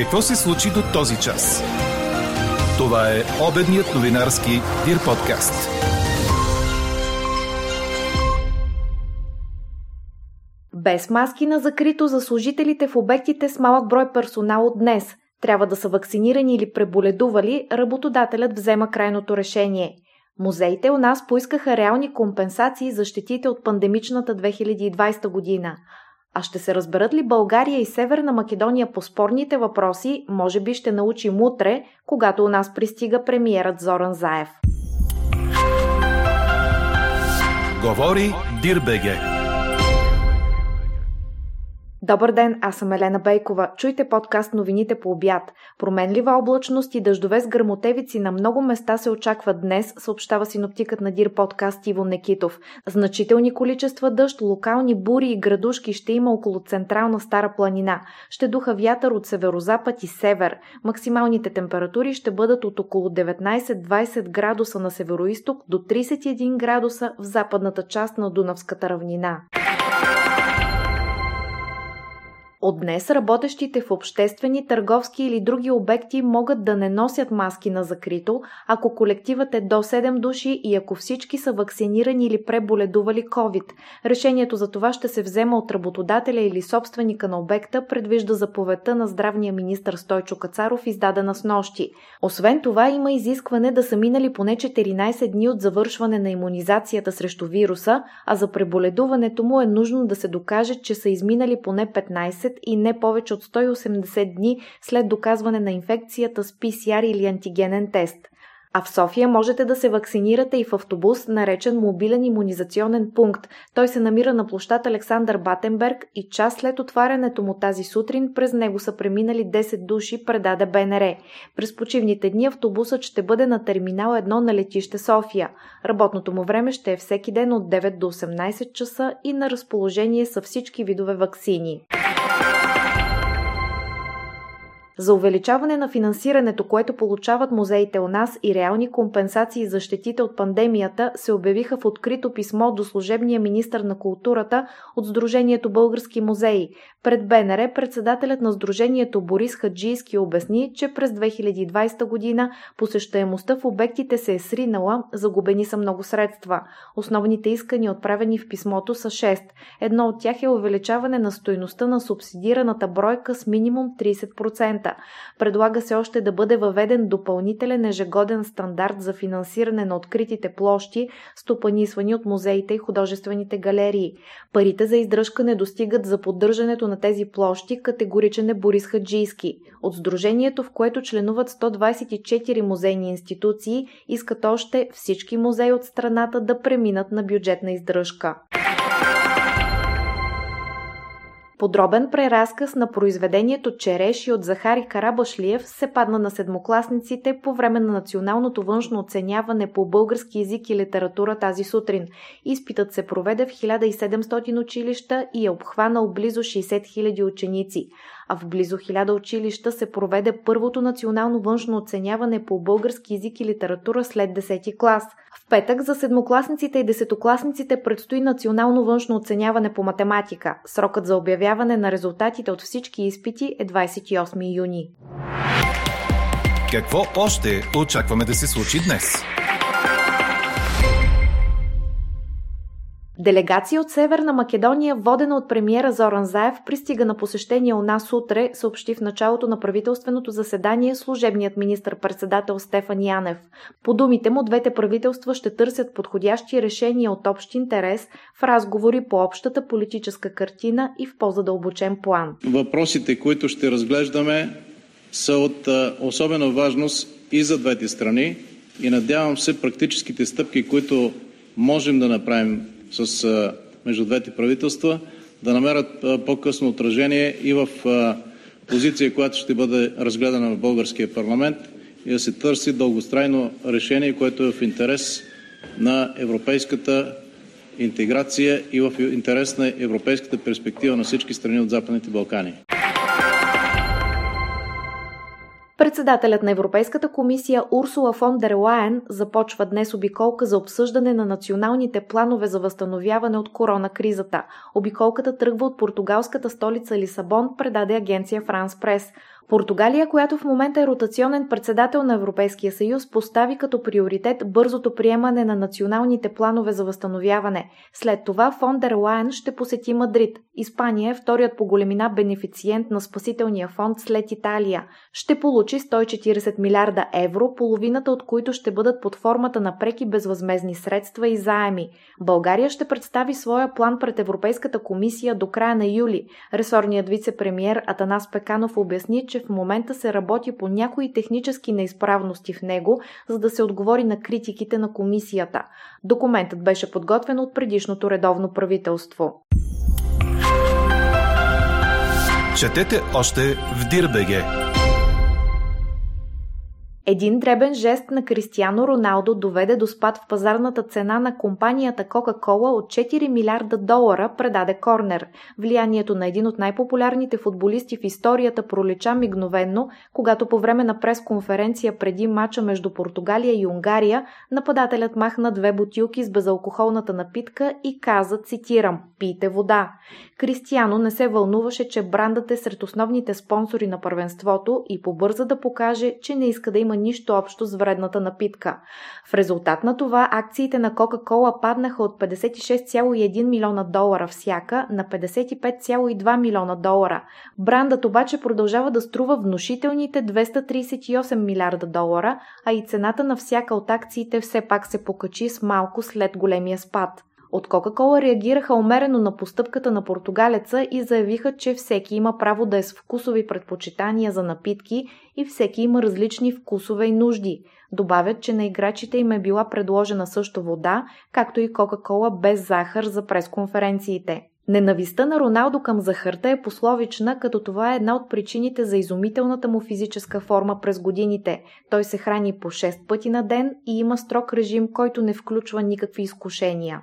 Какво се случи до този час? Това е обедният новинарски Дир подкаст. Без маски на закрито за служителите в обектите с малък брой персонал от днес. Трябва да са вакцинирани или преболедували, работодателят взема крайното решение. Музеите у нас поискаха реални компенсации за щетите от пандемичната 2020 година. А ще се разберат ли България и Северна Македония по спорните въпроси, може би ще научим утре, когато у нас пристига премиерът Зоран Заев. Говори Дирбеге. Добър ден, аз съм Елена Бейкова. Чуйте подкаст новините по обяд. Променлива облачност и дъждове с гърмотевици на много места се очакват днес, съобщава синоптикът на Дир подкаст Иво Некитов. Значителни количества дъжд, локални бури и градушки ще има около централна Стара планина. Ще духа вятър от северозапад и север. Максималните температури ще бъдат от около 19-20 градуса на североисток до 31 градуса в западната част на Дунавската равнина. От днес работещите в обществени, търговски или други обекти могат да не носят маски на закрито, ако колективът е до 7 души и ако всички са вакцинирани или преболедували COVID. Решението за това ще се взема от работодателя или собственика на обекта, предвижда заповедта на здравния министр Стойчо Кацаров, издадена с нощи. Освен това, има изискване да са минали поне 14 дни от завършване на иммунизацията срещу вируса, а за преболедуването му е нужно да се докаже, че са изминали поне 15 и не повече от 180 дни след доказване на инфекцията с PCR или антигенен тест. А в София можете да се вакцинирате и в автобус, наречен мобилен иммунизационен пункт. Той се намира на площад Александър Батенберг и час след отварянето му тази сутрин през него са преминали 10 души, предаде БНР. През почивните дни автобусът ще бъде на терминал 1 на летище София. Работното му време ще е всеки ден от 9 до 18 часа и на разположение са всички видове вакцини. За увеличаване на финансирането, което получават музеите у нас и реални компенсации за щетите от пандемията, се обявиха в открито писмо до служебния министр на културата от Сдружението Български музеи. Пред БНР председателят на Сдружението Борис Хаджийски обясни, че през 2020 година посещаемостта в обектите се е сринала, загубени са много средства. Основните искания, отправени в писмото, са 6. Едно от тях е увеличаване на стоеността на субсидираната бройка с минимум 30%. Предлага се още да бъде въведен допълнителен ежегоден стандарт за финансиране на откритите площи, стопанисвани от музеите и художествените галерии. Парите за издръжка не достигат за поддържането на тези площи, категоричен е Борис Хаджийски. От сдружението, в което членуват 124 музейни институции, искат още всички музеи от страната да преминат на бюджетна издръжка. Подробен преразказ на произведението Череши от Захари Карабашлиев се падна на седмокласниците по време на националното външно оценяване по български язик и литература тази сутрин. Изпитът се проведе в 1700 училища и е обхванал близо 60 000 ученици а в близо 1000 училища се проведе първото национално външно оценяване по български язик и литература след 10 клас. В петък за седмокласниците и десетокласниците предстои национално външно оценяване по математика. Срокът за обявяване на резултатите от всички изпити е 28 юни. Какво още очакваме да се случи днес? Делегация от Северна Македония, водена от премиера Зоран Заев, пристига на посещение у нас утре, съобщи в началото на правителственото заседание служебният министр-председател Стефан Янев. По думите му, двете правителства ще търсят подходящи решения от общ интерес в разговори по общата политическа картина и в по-задълбочен план. Въпросите, които ще разглеждаме, са от особена важност и за двете страни и надявам се практическите стъпки, които можем да направим с, между двете правителства да намерят по-късно отражение и в позиция, която ще бъде разгледана в българския парламент и да се търси дългострайно решение, което е в интерес на европейската интеграция и в интерес на европейската перспектива на всички страни от Западните Балкани. Председателят на Европейската комисия Урсула фон дер Лайен започва днес обиколка за обсъждане на националните планове за възстановяване от корона кризата. Обиколката тръгва от португалската столица Лисабон, предаде агенция Франс Прес. Португалия, която в момента е ротационен председател на Европейския съюз, постави като приоритет бързото приемане на националните планове за възстановяване. След това фон дер Лайен ще посети Мадрид. Испания е вторият по големина бенефициент на спасителния фонд след Италия. Ще получи 140 милиарда евро, половината от които ще бъдат под формата на преки безвъзмезни средства и заеми. България ще представи своя план пред Европейската комисия до края на юли. Ресорният вице-премьер Атанас Пеканов обясни, че в момента се работи по някои технически неизправности в него, за да се отговори на критиките на комисията. Документът беше подготвен от предишното редовно правителство. Четете още в Дирбеге! Един дребен жест на Кристиано Роналдо доведе до спад в пазарната цена на компанията Кока-Кола от 4 милиарда долара, предаде Корнер. Влиянието на един от най-популярните футболисти в историята пролича мигновенно, когато по време на пресконференция преди мача между Португалия и Унгария, нападателят махна две бутилки с безалкохолната напитка и каза, цитирам, пийте вода. Кристиано не се вълнуваше, че брандът е сред основните спонсори на първенството и побърза да покаже, че не иска да има нищо общо с вредната напитка. В резултат на това акциите на Кока-Кола паднаха от 56,1 милиона долара всяка на 55,2 милиона долара. Брандът обаче продължава да струва внушителните 238 милиарда долара, а и цената на всяка от акциите все пак се покачи с малко след големия спад. От Кока-Кола реагираха умерено на постъпката на португалеца и заявиха, че всеки има право да е с вкусови предпочитания за напитки и всеки има различни вкусове и нужди. Добавят, че на играчите им е била предложена също вода, както и Кока-Кола без захар за пресконференциите. Ненавистта на Роналдо към захарта е пословична, като това е една от причините за изумителната му физическа форма през годините. Той се храни по 6 пъти на ден и има строг режим, който не включва никакви изкушения.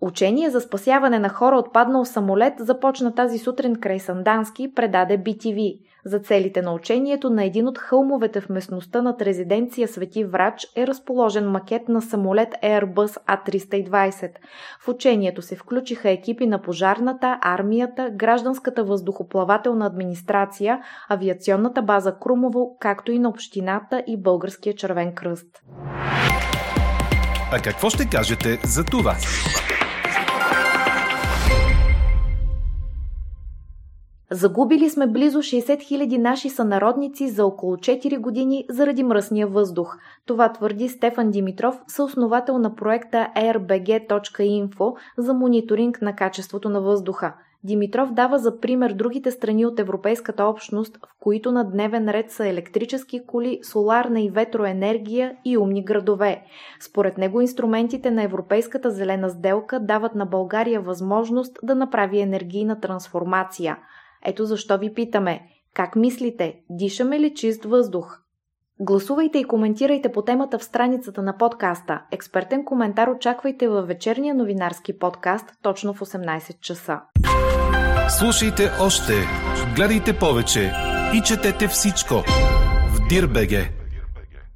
Учение за спасяване на хора от паднал самолет започна тази сутрин край Сандански, предаде BTV. За целите на учението на един от хълмовете в местността над резиденция Свети Врач е разположен макет на самолет Airbus A320. В учението се включиха екипи на пожарната, армията, гражданската въздухоплавателна администрация, авиационната база Крумово, както и на общината и Българския червен кръст. А какво ще кажете за това? Загубили сме близо 60 000 наши сънародници за около 4 години заради мръсния въздух. Това твърди Стефан Димитров, съосновател на проекта airbg.info за мониторинг на качеството на въздуха. Димитров дава за пример другите страни от Европейската общност, в които на дневен ред са електрически коли, соларна и ветроенергия и умни градове. Според него инструментите на Европейската зелена сделка дават на България възможност да направи енергийна трансформация – ето защо ви питаме. Как мислите? Дишаме ли чист въздух? Гласувайте и коментирайте по темата в страницата на подкаста. Експертен коментар очаквайте във вечерния новинарски подкаст точно в 18 часа. Слушайте още, гледайте повече и четете всичко в Дирбеге.